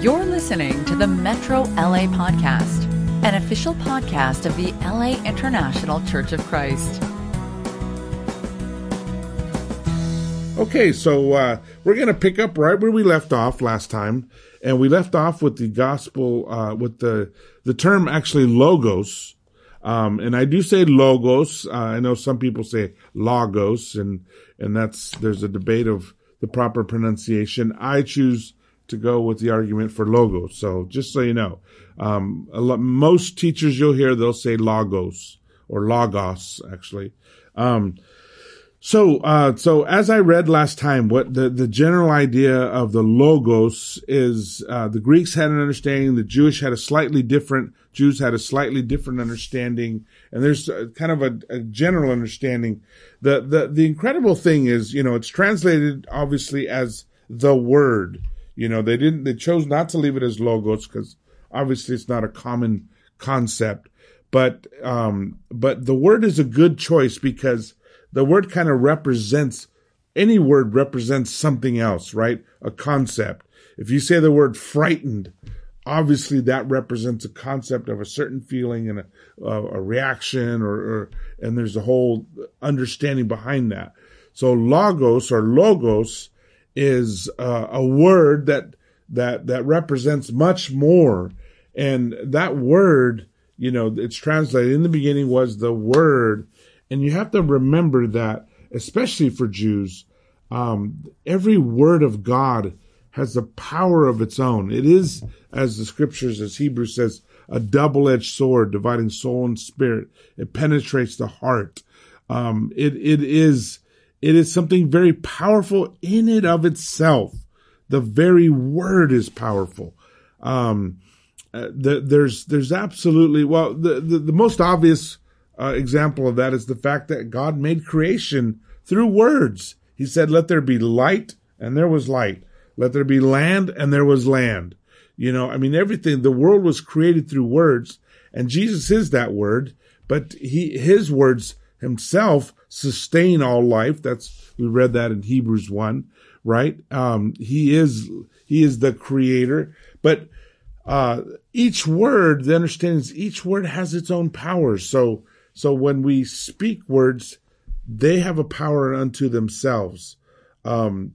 You're listening to the Metro LA Podcast, an official podcast of the LA International Church of Christ. Okay, so uh, we're going to pick up right where we left off last time, and we left off with the gospel, uh, with the the term actually logos, um, and I do say logos. Uh, I know some people say logos, and and that's there's a debate of the proper pronunciation. I choose to go with the argument for logos. So just so you know, um, lot, most teachers you'll hear they'll say logos or logos actually. Um, so, uh, so as I read last time, what the, the general idea of the logos is, uh, the Greeks had an understanding, the Jewish had a slightly different, Jews had a slightly different understanding, and there's a, kind of a, a, general understanding. The, the, the incredible thing is, you know, it's translated obviously as the word. You know, they didn't, they chose not to leave it as logos because obviously it's not a common concept. But, um, but the word is a good choice because the word kind of represents any word represents something else, right? A concept. If you say the word frightened, obviously that represents a concept of a certain feeling and a, a reaction or, or, and there's a whole understanding behind that. So logos or logos is uh, a word that, that, that represents much more. And that word, you know, it's translated in the beginning was the word and you have to remember that, especially for Jews, um, every word of God has a power of its own. It is, as the scriptures, as Hebrews says, a double-edged sword dividing soul and spirit. It penetrates the heart. Um, it, it is, it is something very powerful in it of itself. The very word is powerful. Um, uh, the, there's, there's absolutely, well, the, the, the most obvious uh, example of that is the fact that God made creation through words. He said, let there be light and there was light. Let there be land and there was land. You know, I mean, everything, the world was created through words and Jesus is that word, but he, his words himself sustain all life. That's, we read that in Hebrews 1, right? Um, he is, he is the creator, but, uh, each word, the understanding is each word has its own power. So, so when we speak words, they have a power unto themselves. Um,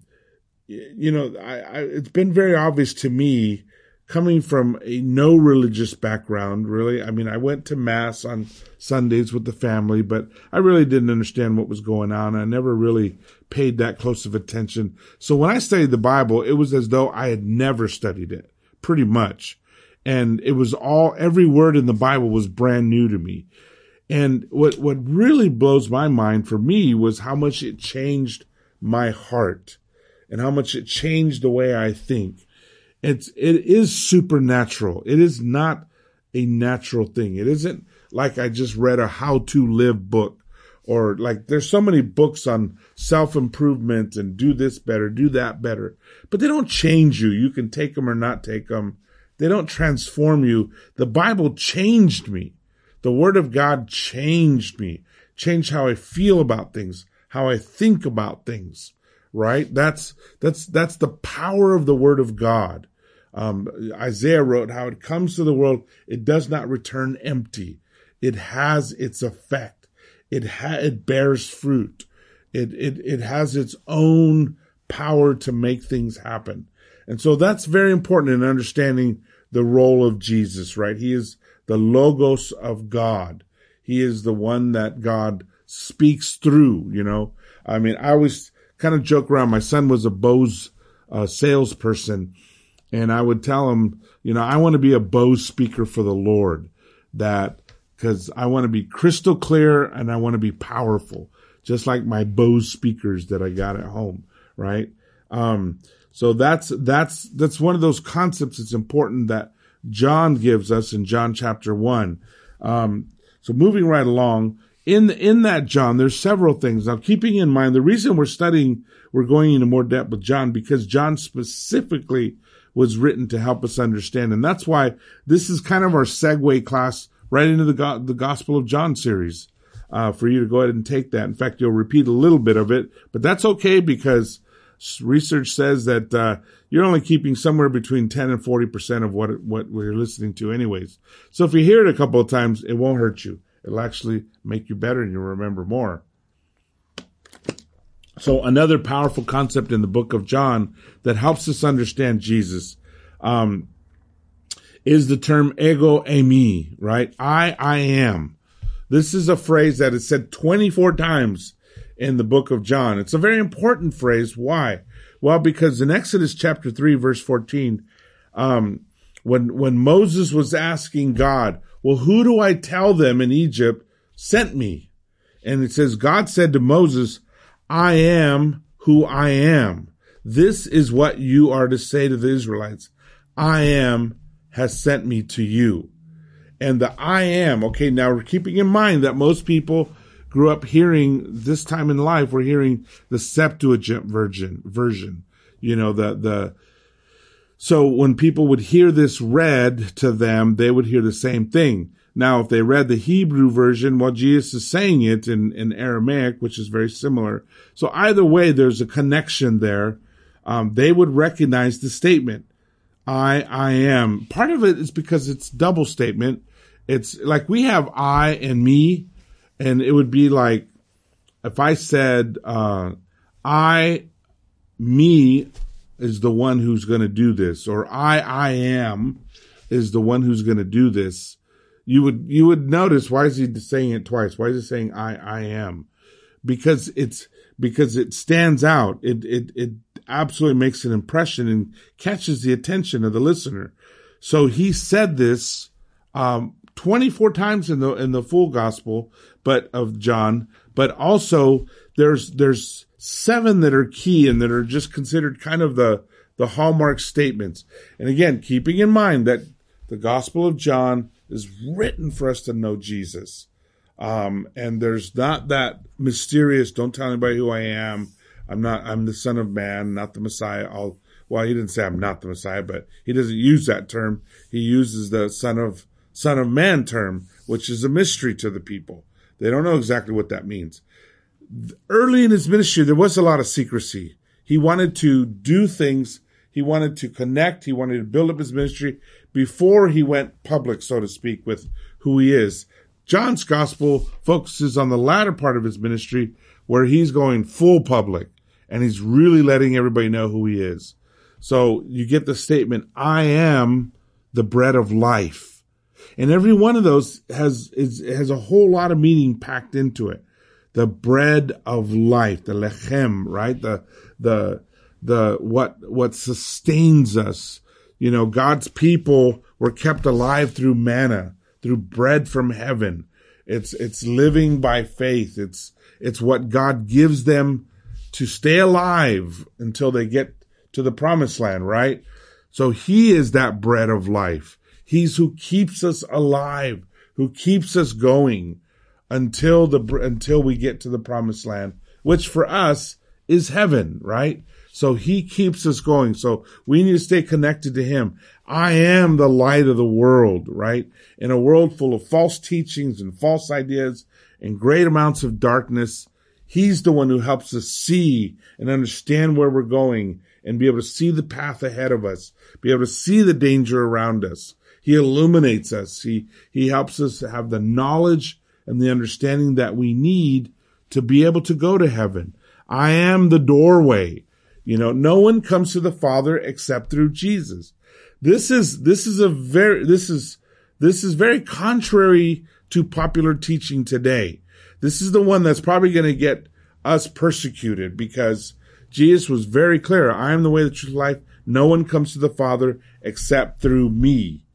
you know, I, I, it's been very obvious to me coming from a no religious background, really. I mean, I went to mass on Sundays with the family, but I really didn't understand what was going on. I never really paid that close of attention. So when I studied the Bible, it was as though I had never studied it, pretty much. And it was all, every word in the Bible was brand new to me. And what, what really blows my mind for me was how much it changed my heart and how much it changed the way I think. It's, it is supernatural. It is not a natural thing. It isn't like I just read a how to live book or like there's so many books on self improvement and do this better, do that better, but they don't change you. You can take them or not take them. They don't transform you. The Bible changed me. The word of God changed me, changed how I feel about things, how I think about things, right? That's, that's, that's the power of the word of God. Um, Isaiah wrote how it comes to the world. It does not return empty. It has its effect. It ha- it bears fruit. It, it, it has its own power to make things happen. And so that's very important in understanding the role of Jesus, right? He is the logos of God. He is the one that God speaks through, you know. I mean, I always kind of joke around. My son was a Bose uh, salesperson and I would tell him, you know, I want to be a Bose speaker for the Lord that because I want to be crystal clear and I want to be powerful, just like my Bose speakers that I got at home, right? Um, so that's, that's, that's one of those concepts. It's important that John gives us in John chapter one. Um, so moving right along in, in that John, there's several things. Now keeping in mind, the reason we're studying, we're going into more depth with John because John specifically was written to help us understand. And that's why this is kind of our segue class right into the, the Gospel of John series. Uh, for you to go ahead and take that. In fact, you'll repeat a little bit of it, but that's okay because research says that uh, you're only keeping somewhere between 10 and 40% of what what we're listening to anyways. So if you hear it a couple of times, it won't hurt you. It'll actually make you better and you'll remember more. So another powerful concept in the book of John that helps us understand Jesus um, is the term ego eimi, right? I, I am. This is a phrase that is said 24 times in the book of John. It's a very important phrase. Why? Well, because in Exodus chapter 3, verse 14, um, when, when Moses was asking God, well, who do I tell them in Egypt sent me? And it says, God said to Moses, I am who I am. This is what you are to say to the Israelites. I am has sent me to you. And the I am, okay, now we're keeping in mind that most people grew up hearing this time in life, we're hearing the Septuagint version, version, you know, the, the, so when people would hear this read to them, they would hear the same thing. Now, if they read the Hebrew version, well, Jesus is saying it in, in Aramaic, which is very similar. So either way, there's a connection there. Um, they would recognize the statement, I, I am. Part of it is because it's double statement. It's like we have I and me, and it would be like if I said, uh, I, me is the one who's going to do this, or I, I am is the one who's going to do this you would you would notice why is he saying it twice? Why is he saying I I am? Because it's because it stands out. It it it absolutely makes an impression and catches the attention of the listener. So he said this um, 24 times in the in the full gospel, but of John, but also there's there's seven that are key and that are just considered kind of the the hallmark statements. And again, keeping in mind that the Gospel of John is written for us to know Jesus. Um, and there's not that mysterious, don't tell anybody who I am. I'm not, I'm the son of man, not the Messiah. I'll, well, he didn't say I'm not the Messiah, but he doesn't use that term. He uses the son of, son of man term, which is a mystery to the people. They don't know exactly what that means. Early in his ministry, there was a lot of secrecy. He wanted to do things. He wanted to connect. He wanted to build up his ministry before he went public, so to speak, with who he is. John's gospel focuses on the latter part of his ministry where he's going full public and he's really letting everybody know who he is. So you get the statement, I am the bread of life. And every one of those has, is, has a whole lot of meaning packed into it. The bread of life, the lechem, right? The, the, the, what, what sustains us, you know, God's people were kept alive through manna, through bread from heaven. It's, it's living by faith. It's, it's what God gives them to stay alive until they get to the promised land, right? So he is that bread of life. He's who keeps us alive, who keeps us going until the, until we get to the promised land, which for us is heaven, right? So he keeps us going. So we need to stay connected to him. I am the light of the world, right? In a world full of false teachings and false ideas and great amounts of darkness, he's the one who helps us see and understand where we're going and be able to see the path ahead of us, be able to see the danger around us. He illuminates us. He, he helps us have the knowledge and the understanding that we need to be able to go to heaven. I am the doorway. You know, no one comes to the Father except through Jesus. This is, this is a very, this is, this is very contrary to popular teaching today. This is the one that's probably going to get us persecuted because Jesus was very clear. I am the way, the truth, life. No one comes to the Father except through me.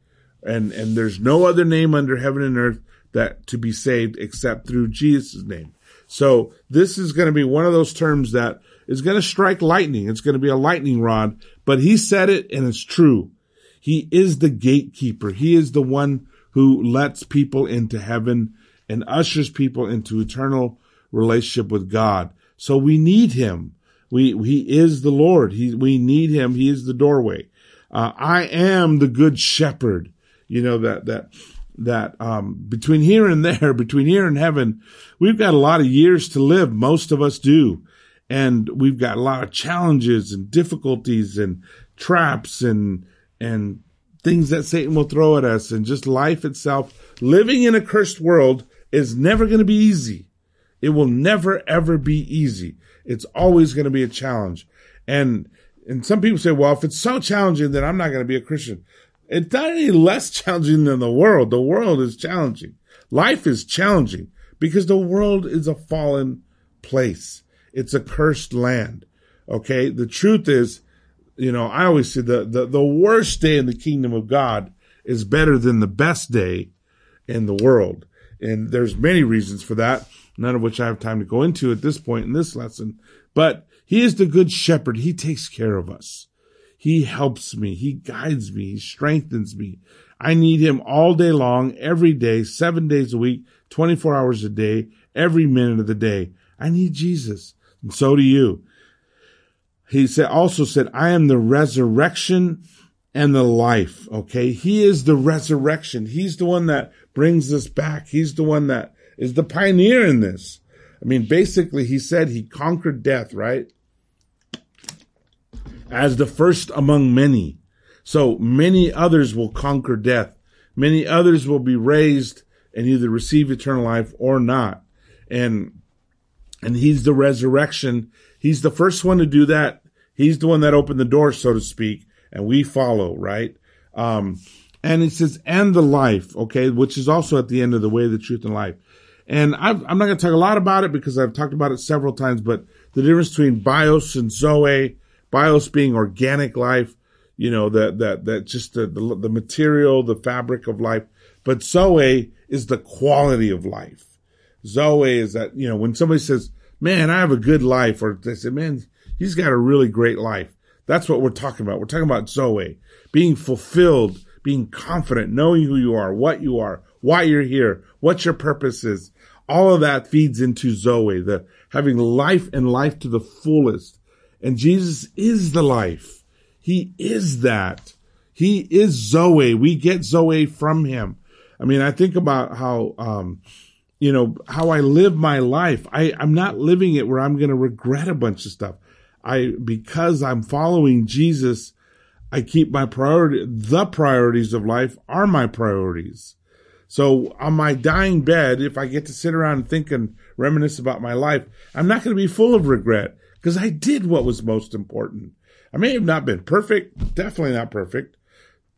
And, and there's no other name under heaven and earth that to be saved except through Jesus' name. So this is going to be one of those terms that is going to strike lightning. It's going to be a lightning rod, but he said it and it's true. He is the gatekeeper. He is the one who lets people into heaven and ushers people into eternal relationship with God. So we need him. We, he is the Lord. He, we need him. He is the doorway. Uh, I am the good shepherd. You know, that, that, that, um, between here and there, between here and heaven, we've got a lot of years to live. Most of us do. And we've got a lot of challenges and difficulties and traps and, and things that Satan will throw at us and just life itself. Living in a cursed world is never going to be easy. It will never ever be easy. It's always going to be a challenge. And, and some people say, well, if it's so challenging, then I'm not going to be a Christian. It's not any less challenging than the world. The world is challenging. Life is challenging because the world is a fallen place. It's a cursed land. Okay. The truth is, you know, I always say the, the, the worst day in the kingdom of God is better than the best day in the world. And there's many reasons for that, none of which I have time to go into at this point in this lesson. But he is the good shepherd. He takes care of us. He helps me. He guides me. He strengthens me. I need him all day long, every day, seven days a week, 24 hours a day, every minute of the day. I need Jesus. And so do you. He said, also said, I am the resurrection and the life. Okay. He is the resurrection. He's the one that brings us back. He's the one that is the pioneer in this. I mean, basically, he said he conquered death, right? As the first among many. So many others will conquer death. Many others will be raised and either receive eternal life or not. And, and he's the resurrection. He's the first one to do that. He's the one that opened the door, so to speak, and we follow, right? Um, and it says, and the life, okay, which is also at the end of the way, the truth, and life. And i am not going to talk a lot about it because I've talked about it several times, but the difference between bios and zoe, bios being organic life, you know, that, that, that just the, the, the material, the fabric of life. But zoe is the quality of life. Zoe is that, you know, when somebody says, man, I have a good life, or they say, man, he's got a really great life. That's what we're talking about. We're talking about Zoe, being fulfilled, being confident, knowing who you are, what you are, why you're here, what your purpose is. All of that feeds into Zoe, the having life and life to the fullest. And Jesus is the life. He is that. He is Zoe. We get Zoe from him. I mean, I think about how, um, you know, how I live my life. I, I'm not living it where I'm going to regret a bunch of stuff. I, because I'm following Jesus, I keep my priority, the priorities of life are my priorities. So on my dying bed, if I get to sit around and think and reminisce about my life, I'm not going to be full of regret because I did what was most important. I may have not been perfect, definitely not perfect,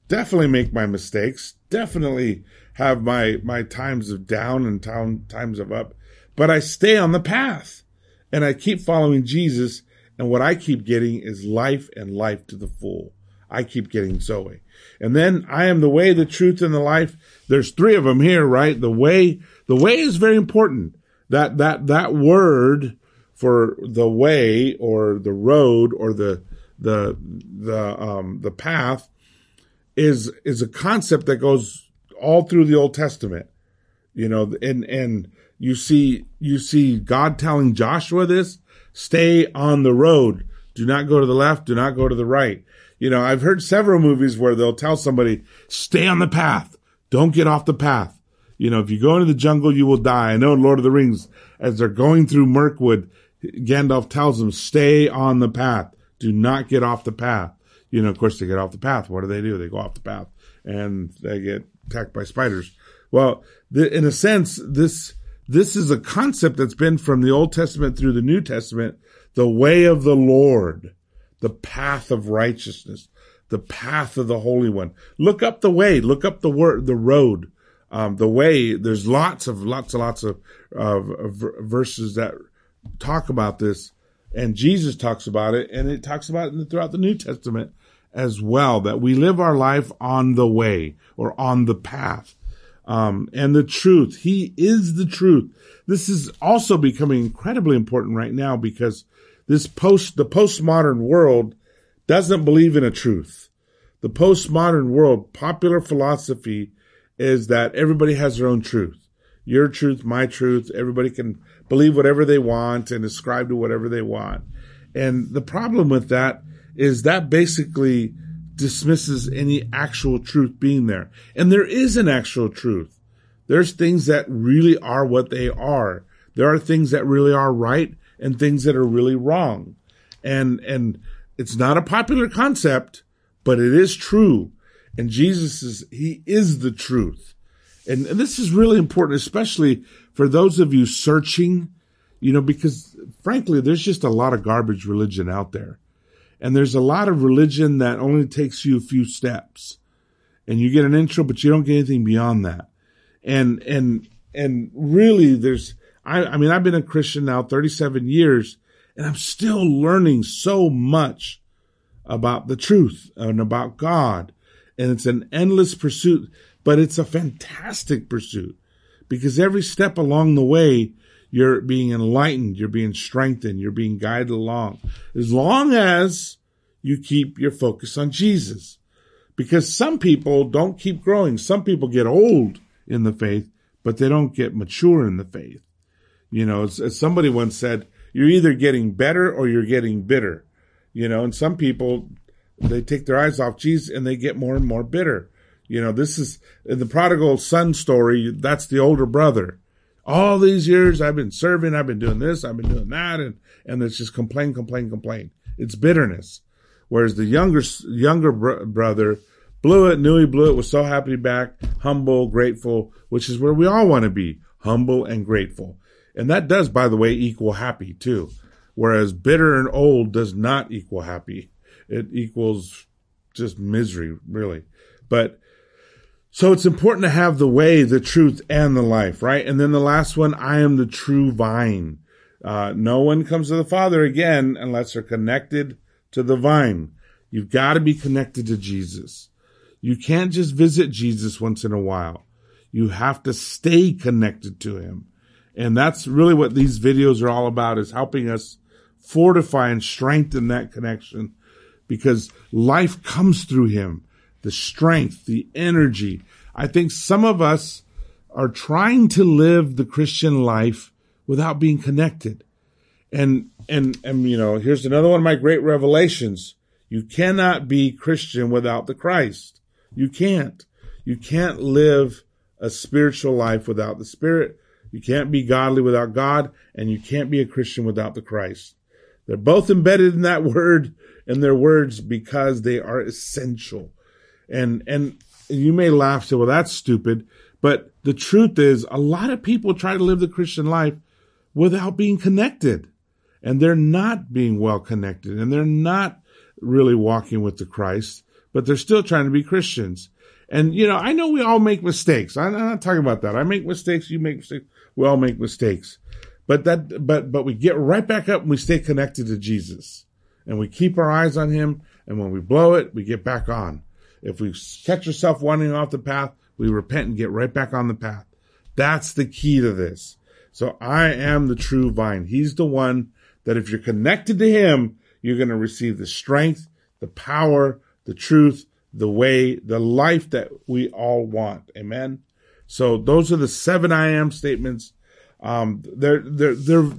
definitely make my mistakes, definitely have my, my times of down and town, times of up, but I stay on the path and I keep following Jesus. And what I keep getting is life and life to the full. I keep getting Zoe. And then I am the way, the truth, and the life. There's three of them here, right? The way, the way is very important. That, that, that word for the way or the road or the, the, the, um, the path is, is a concept that goes all through the Old Testament. You know, and, and you see, you see God telling Joshua this, stay on the road. Do not go to the left. Do not go to the right. You know, I've heard several movies where they'll tell somebody, stay on the path. Don't get off the path. You know, if you go into the jungle, you will die. I know in Lord of the Rings, as they're going through Mirkwood, Gandalf tells them, stay on the path. Do not get off the path. You know, of course, they get off the path. What do they do? They go off the path and they get attacked by spiders. Well, the, in a sense, this, this is a concept that's been from the Old Testament through the New Testament, the way of the Lord the path of righteousness, the path of the Holy One. Look up the way, look up the word, the road, um, the way. There's lots of, lots and lots of, of, of verses that talk about this and Jesus talks about it and it talks about it throughout the New Testament as well, that we live our life on the way or on the path. Um, and the truth. He is the truth. This is also becoming incredibly important right now because this post, the postmodern world doesn't believe in a truth. The postmodern world, popular philosophy is that everybody has their own truth. Your truth, my truth. Everybody can believe whatever they want and ascribe to whatever they want. And the problem with that is that basically dismisses any actual truth being there. And there is an actual truth. There's things that really are what they are. There are things that really are right and things that are really wrong. And, and it's not a popular concept, but it is true. And Jesus is, he is the truth. And, and this is really important, especially for those of you searching, you know, because frankly, there's just a lot of garbage religion out there. And there's a lot of religion that only takes you a few steps and you get an intro, but you don't get anything beyond that. And, and, and really there's, I, I mean, I've been a Christian now 37 years and I'm still learning so much about the truth and about God. And it's an endless pursuit, but it's a fantastic pursuit because every step along the way, you're being enlightened, you're being strengthened, you're being guided along. As long as you keep your focus on Jesus. Because some people don't keep growing. Some people get old in the faith, but they don't get mature in the faith. You know, as, as somebody once said, you're either getting better or you're getting bitter. You know, and some people, they take their eyes off Jesus and they get more and more bitter. You know, this is the prodigal son story. That's the older brother. All these years I've been serving, I've been doing this, I've been doing that, and, and it's just complain, complain, complain. It's bitterness. Whereas the younger, younger br- brother blew it, knew he blew it, was so happy back, humble, grateful, which is where we all want to be, humble and grateful. And that does, by the way, equal happy too. Whereas bitter and old does not equal happy. It equals just misery, really. But so it's important to have the way, the truth, and the life, right? And then the last one, I am the true vine. Uh, no one comes to the Father again unless they're connected to the vine. You've got to be connected to Jesus. You can't just visit Jesus once in a while. You have to stay connected to him. And that's really what these videos are all about is helping us fortify and strengthen that connection because life comes through him the strength, the energy. I think some of us are trying to live the Christian life without being connected. And, and, and, you know, here's another one of my great revelations. You cannot be Christian without the Christ. You can't. You can't live a spiritual life without the Spirit. You can't be godly without God, and you can't be a Christian without the Christ. They're both embedded in that word and their words because they are essential. And, and you may laugh, say, well, that's stupid. But the truth is a lot of people try to live the Christian life without being connected and they're not being well connected and they're not really walking with the Christ, but they're still trying to be Christians. And, you know, I know we all make mistakes. I'm not talking about that. I make mistakes. You make mistakes. We all make mistakes. But that, but, but we get right back up and we stay connected to Jesus and we keep our eyes on him. And when we blow it, we get back on. If we catch ourselves wandering off the path, we repent and get right back on the path. That's the key to this. So I am the true vine. He's the one that if you're connected to him, you're going to receive the strength, the power, the truth, the way, the life that we all want. Amen. So those are the seven I am statements. Um, they're, they're, they're,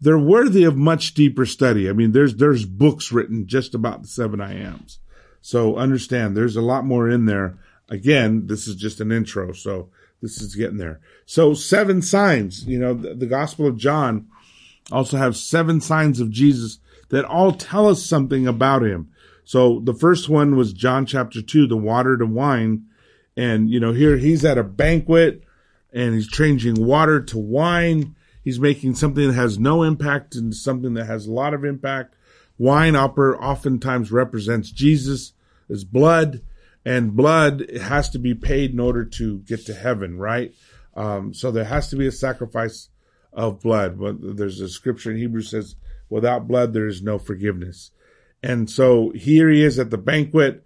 they're worthy of much deeper study. I mean, there's, there's books written just about the seven I ams. So understand there's a lot more in there. Again, this is just an intro. So this is getting there. So seven signs, you know, the, the gospel of John also have seven signs of Jesus that all tell us something about him. So the first one was John chapter two, the water to wine. And, you know, here he's at a banquet and he's changing water to wine. He's making something that has no impact into something that has a lot of impact. Wine oftentimes represents Jesus as blood, and blood has to be paid in order to get to heaven, right? Um, so there has to be a sacrifice of blood. But there's a scripture in Hebrews says, without blood, there is no forgiveness. And so here he is at the banquet.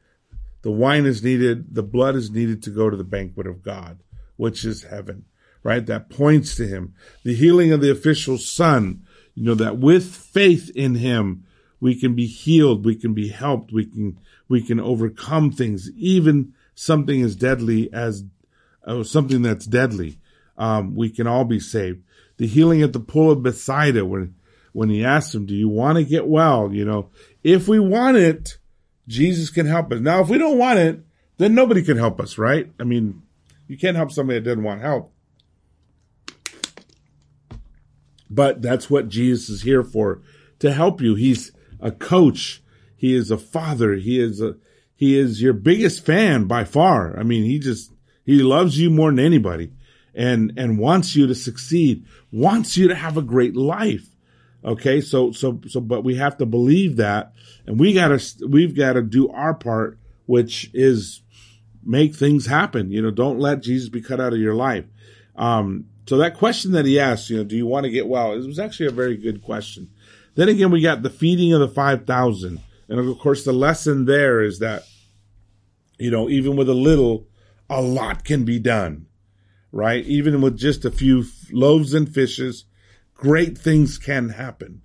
The wine is needed. The blood is needed to go to the banquet of God, which is heaven, right? That points to him. The healing of the official son, you know, that with faith in him, we can be healed, we can be helped, we can we can overcome things, even something as deadly as uh, something that's deadly. Um, we can all be saved. The healing at the pool of Bethsaida, when when he asked him, "Do you want to get well?" You know, if we want it, Jesus can help us. Now, if we don't want it, then nobody can help us, right? I mean, you can't help somebody that doesn't want help. But that's what Jesus is here for, to help you. He's a coach. He is a father. He is a, he is your biggest fan by far. I mean, he just, he loves you more than anybody and, and wants you to succeed, wants you to have a great life. Okay. So, so, so, but we have to believe that and we gotta, we've got to do our part, which is make things happen. You know, don't let Jesus be cut out of your life. Um, so that question that he asked, you know, do you want to get well? It was actually a very good question. Then again, we got the feeding of the 5,000. And of course, the lesson there is that, you know, even with a little, a lot can be done, right? Even with just a few loaves and fishes, great things can happen.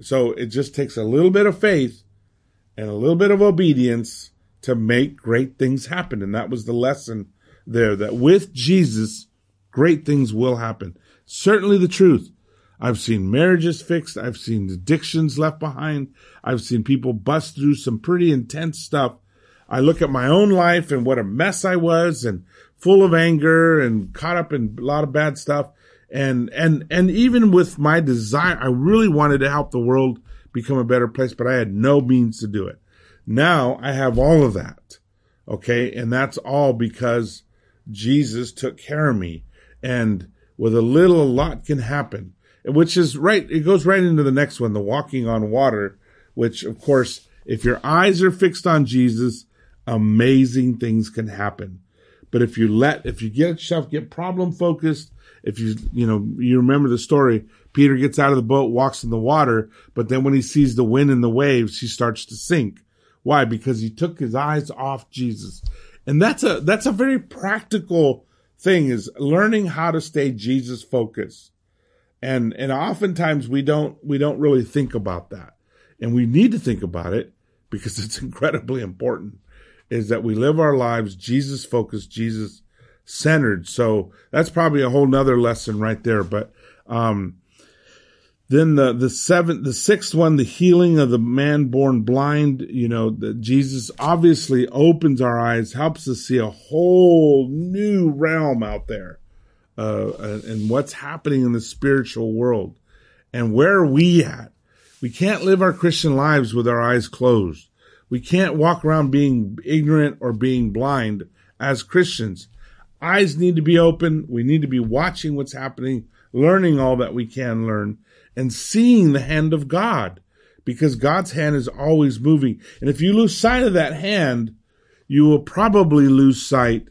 So it just takes a little bit of faith and a little bit of obedience to make great things happen. And that was the lesson there that with Jesus, great things will happen. Certainly the truth. I've seen marriages fixed. I've seen addictions left behind. I've seen people bust through some pretty intense stuff. I look at my own life and what a mess I was and full of anger and caught up in a lot of bad stuff. And, and, and even with my desire, I really wanted to help the world become a better place, but I had no means to do it. Now I have all of that. Okay. And that's all because Jesus took care of me. And with a little, a lot can happen which is right. It goes right into the next one, the walking on water, which of course, if your eyes are fixed on Jesus, amazing things can happen. But if you let, if you get yourself get problem focused, if you, you know, you remember the story, Peter gets out of the boat, walks in the water, but then when he sees the wind and the waves, he starts to sink. Why? Because he took his eyes off Jesus. And that's a, that's a very practical thing is learning how to stay Jesus focused. And, and oftentimes we don't, we don't really think about that. And we need to think about it because it's incredibly important is that we live our lives Jesus focused, Jesus centered. So that's probably a whole nother lesson right there. But, um, then the, the seventh, the sixth one, the healing of the man born blind, you know, that Jesus obviously opens our eyes, helps us see a whole new realm out there uh, and what's happening in the spiritual world and where are we at? We can't live our Christian lives with our eyes closed. We can't walk around being ignorant or being blind as Christians. Eyes need to be open. We need to be watching what's happening, learning all that we can learn and seeing the hand of God because God's hand is always moving. And if you lose sight of that hand, you will probably lose sight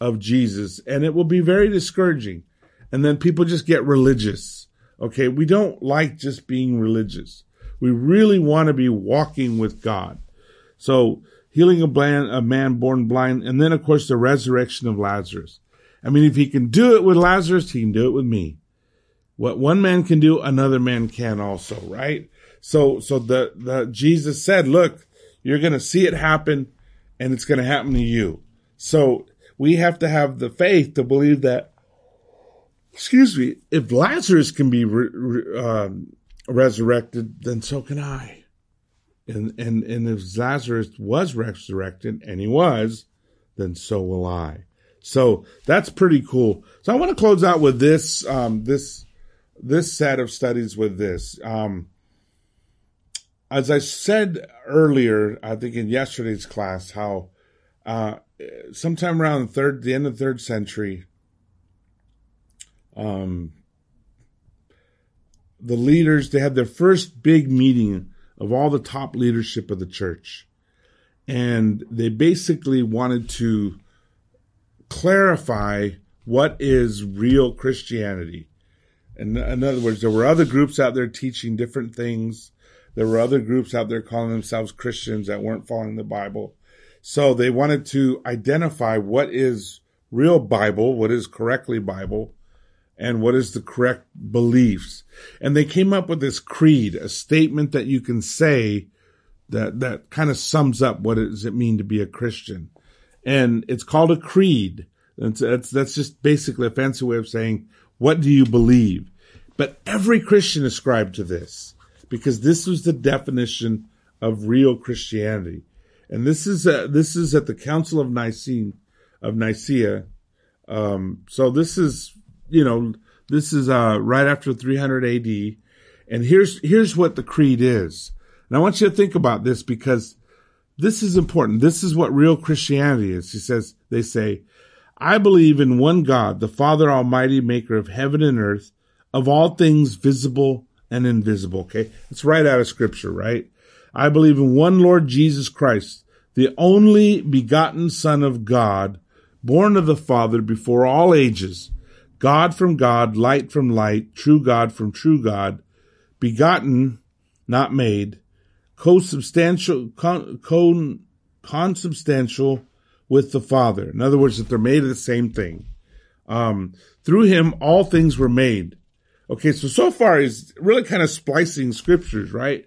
of Jesus and it will be very discouraging. And then people just get religious. Okay. We don't like just being religious. We really want to be walking with God. So healing a, blind, a man born blind. And then of course the resurrection of Lazarus. I mean, if he can do it with Lazarus, he can do it with me. What one man can do, another man can also, right? So, so the, the, Jesus said, look, you're going to see it happen and it's going to happen to you. So we have to have the faith to believe that, excuse me, if Lazarus can be re, re, um, resurrected, then so can I. And, and, and if Lazarus was resurrected, and he was, then so will I. So that's pretty cool. So I want to close out with this, um, this, this set of studies with this. Um, as I said earlier, I think in yesterday's class, how uh, sometime around the third, the end of the third century, um, the leaders they had their first big meeting of all the top leadership of the church, and they basically wanted to clarify what is real Christianity. And in other words, there were other groups out there teaching different things. There were other groups out there calling themselves Christians that weren't following the Bible. So they wanted to identify what is real Bible, what is correctly Bible, and what is the correct beliefs. And they came up with this creed, a statement that you can say that, that kind of sums up what does it mean to be a Christian. And it's called a creed. That's, that's, that's just basically a fancy way of saying, what do you believe? But every Christian ascribed to this because this was the definition of real Christianity. And this is this is at the Council of Nicene of Nicaea. Um, so this is you know This is uh, right after 300 AD. And here's, here's what the creed is. And I want you to think about this because this is important. This is what real Christianity is. He says, they say, I believe in one God, the Father Almighty, maker of heaven and earth, of all things visible and invisible. Okay. It's right out of scripture, right? I believe in one Lord Jesus Christ, the only begotten Son of God, born of the Father before all ages, God from God, light from light, true God from true God, begotten, not made, co-substantial, con, consubstantial with the Father. In other words, that they're made of the same thing. Um, through him, all things were made. Okay, so so far he's really kind of splicing scriptures, right?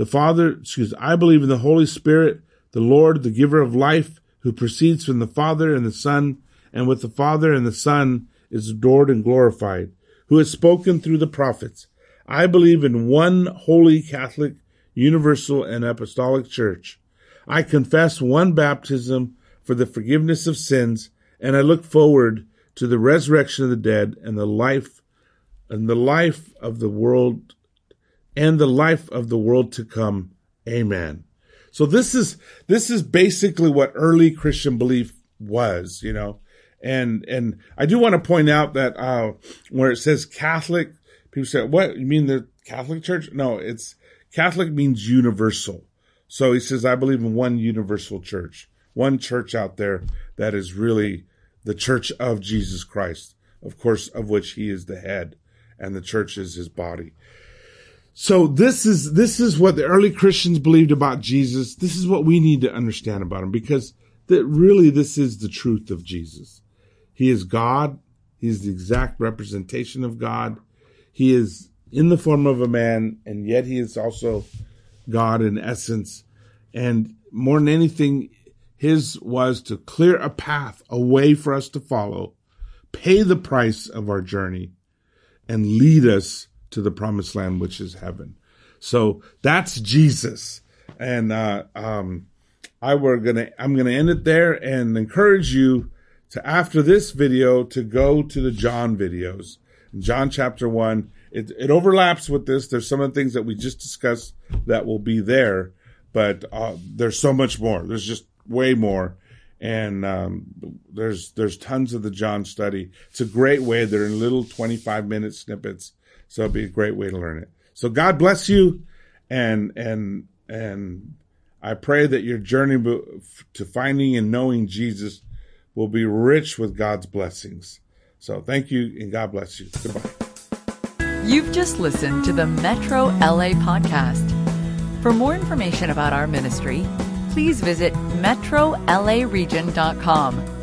The Father, excuse, I believe in the Holy Spirit, the Lord, the giver of life, who proceeds from the Father and the Son, and with the Father and the Son is adored and glorified, who has spoken through the prophets. I believe in one holy Catholic, universal and apostolic church. I confess one baptism for the forgiveness of sins, and I look forward to the resurrection of the dead and the life and the life of the world and the life of the world to come. Amen. So this is this is basically what early Christian belief was, you know. And and I do want to point out that uh where it says Catholic, people say, "What you mean the Catholic Church?" No, it's Catholic means universal. So he says, "I believe in one universal church, one church out there that is really the church of Jesus Christ, of course, of which he is the head, and the church is his body." So this is, this is what the early Christians believed about Jesus. This is what we need to understand about him because that really this is the truth of Jesus. He is God. He is the exact representation of God. He is in the form of a man and yet he is also God in essence. And more than anything, his was to clear a path, a way for us to follow, pay the price of our journey and lead us to the promised land, which is heaven. So that's Jesus. And, uh, um, I were gonna, I'm gonna end it there and encourage you to, after this video, to go to the John videos. John chapter one, it, it overlaps with this. There's some of the things that we just discussed that will be there, but, uh, there's so much more. There's just way more. And, um, there's, there's tons of the John study. It's a great way. They're in little 25 minute snippets so it'd be a great way to learn it. So God bless you and, and, and I pray that your journey to finding and knowing Jesus will be rich with God's blessings. So thank you and God bless you. Goodbye. You've just listened to the Metro LA podcast. For more information about our ministry, please visit metrolaregion.com